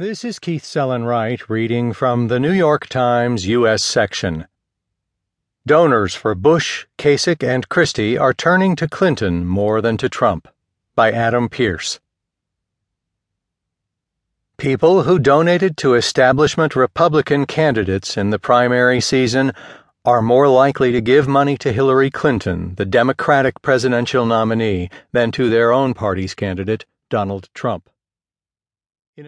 This is Keith Sellon-Wright reading from the New York Times U.S. section. Donors for Bush, Kasich, and Christie are turning to Clinton more than to Trump by Adam Pearce. People who donated to establishment Republican candidates in the primary season are more likely to give money to Hillary Clinton, the Democratic presidential nominee, than to their own party's candidate, Donald Trump.